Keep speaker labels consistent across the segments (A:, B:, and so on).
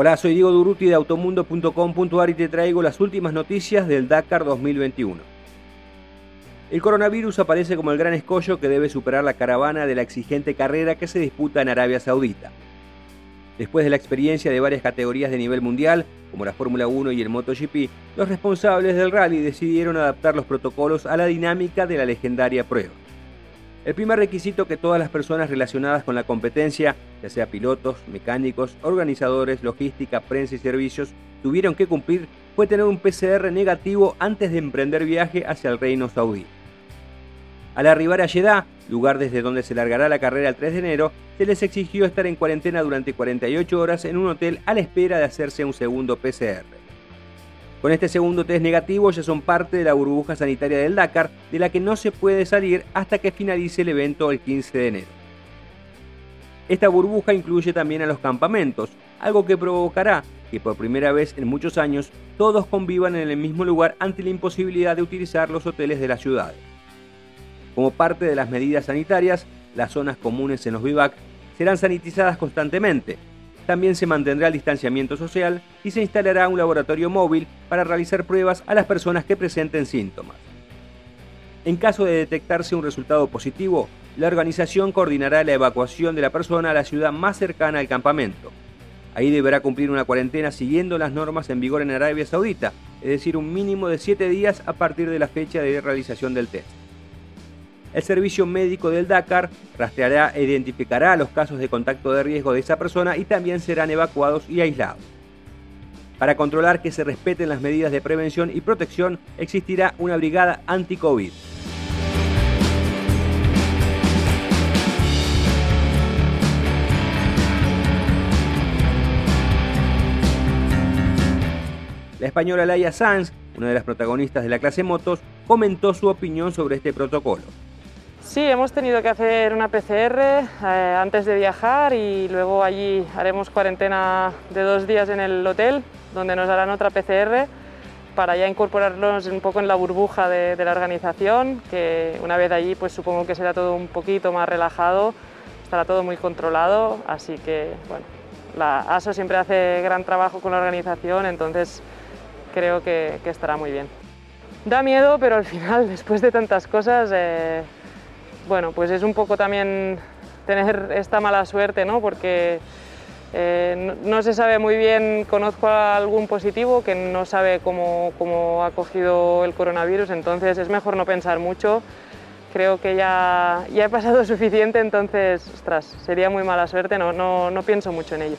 A: Hola, soy Diego Duruti de automundo.com.ar y te traigo las últimas noticias del Dakar 2021. El coronavirus aparece como el gran escollo que debe superar la caravana de la exigente carrera que se disputa en Arabia Saudita. Después de la experiencia de varias categorías de nivel mundial, como la Fórmula 1 y el MotoGP, los responsables del rally decidieron adaptar los protocolos a la dinámica de la legendaria prueba. El primer requisito que todas las personas relacionadas con la competencia, ya sea pilotos, mecánicos, organizadores, logística, prensa y servicios, tuvieron que cumplir fue tener un PCR negativo antes de emprender viaje hacia el reino saudí. Al arribar a Jeddah, lugar desde donde se largará la carrera el 3 de enero, se les exigió estar en cuarentena durante 48 horas en un hotel a la espera de hacerse un segundo PCR. Con este segundo test negativo ya son parte de la burbuja sanitaria del Dakar, de la que no se puede salir hasta que finalice el evento el 15 de enero. Esta burbuja incluye también a los campamentos, algo que provocará que por primera vez en muchos años todos convivan en el mismo lugar ante la imposibilidad de utilizar los hoteles de la ciudad. Como parte de las medidas sanitarias, las zonas comunes en los vivac serán sanitizadas constantemente, también se mantendrá el distanciamiento social y se instalará un laboratorio móvil para realizar pruebas a las personas que presenten síntomas. En caso de detectarse un resultado positivo, la organización coordinará la evacuación de la persona a la ciudad más cercana al campamento. Ahí deberá cumplir una cuarentena siguiendo las normas en vigor en Arabia Saudita, es decir, un mínimo de 7 días a partir de la fecha de realización del test. El servicio médico del Dakar rastreará e identificará los casos de contacto de riesgo de esa persona y también serán evacuados y aislados. Para controlar que se respeten las medidas de prevención y protección, existirá una brigada anti-COVID. La española Laia Sanz, una de las protagonistas de la clase motos, comentó su opinión sobre este protocolo.
B: Sí, hemos tenido que hacer una PCR eh, antes de viajar y luego allí haremos cuarentena de dos días en el hotel, donde nos harán otra PCR para ya incorporarnos un poco en la burbuja de, la organización, que una vez allí pues supongo que será todo un poquito más relajado, estará todo muy controlado, así que bueno, la ASO siempre hace gran trabajo con la organización, entonces creo que, estará muy bien. Da miedo, pero al final, después de tantas cosas, eh, bueno, pues es un poco también tener esta mala suerte, ¿no? Porque eh, no, se sabe muy bien, conozco a algún positivo que no sabe cómo, cómo, ha cogido el coronavirus, entonces es mejor no pensar mucho. Creo que ya, ya he pasado suficiente, entonces, ostras, sería muy mala suerte, no, no, no pienso mucho en ello.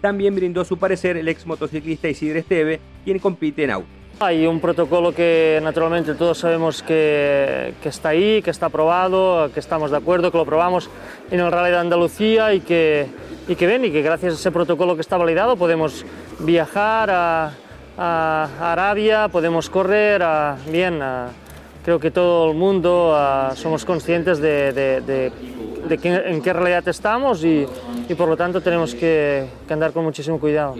A: También brindó su parecer el ex motociclista Isidre Esteve, quien compite en auto.
C: Hay un protocolo que naturalmente todos sabemos que, está ahí, que está aprobado, que estamos de acuerdo, que lo probamos en el Rally de Andalucía y que, y que ven y que gracias a ese protocolo que está validado podemos viajar a, Arabia, podemos correr, bien, creo que todo el mundo somos conscientes de, en qué realidad estamos y, por lo tanto tenemos que andar con muchísimo cuidado.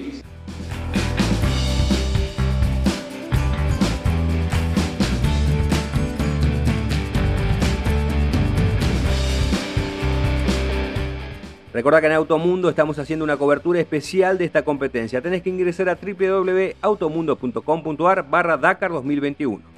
A: Recuerda que en Automundo estamos haciendo una cobertura especial de esta competencia. Tenés que ingresar a www.automundo.com.ar barra Dakar 2021.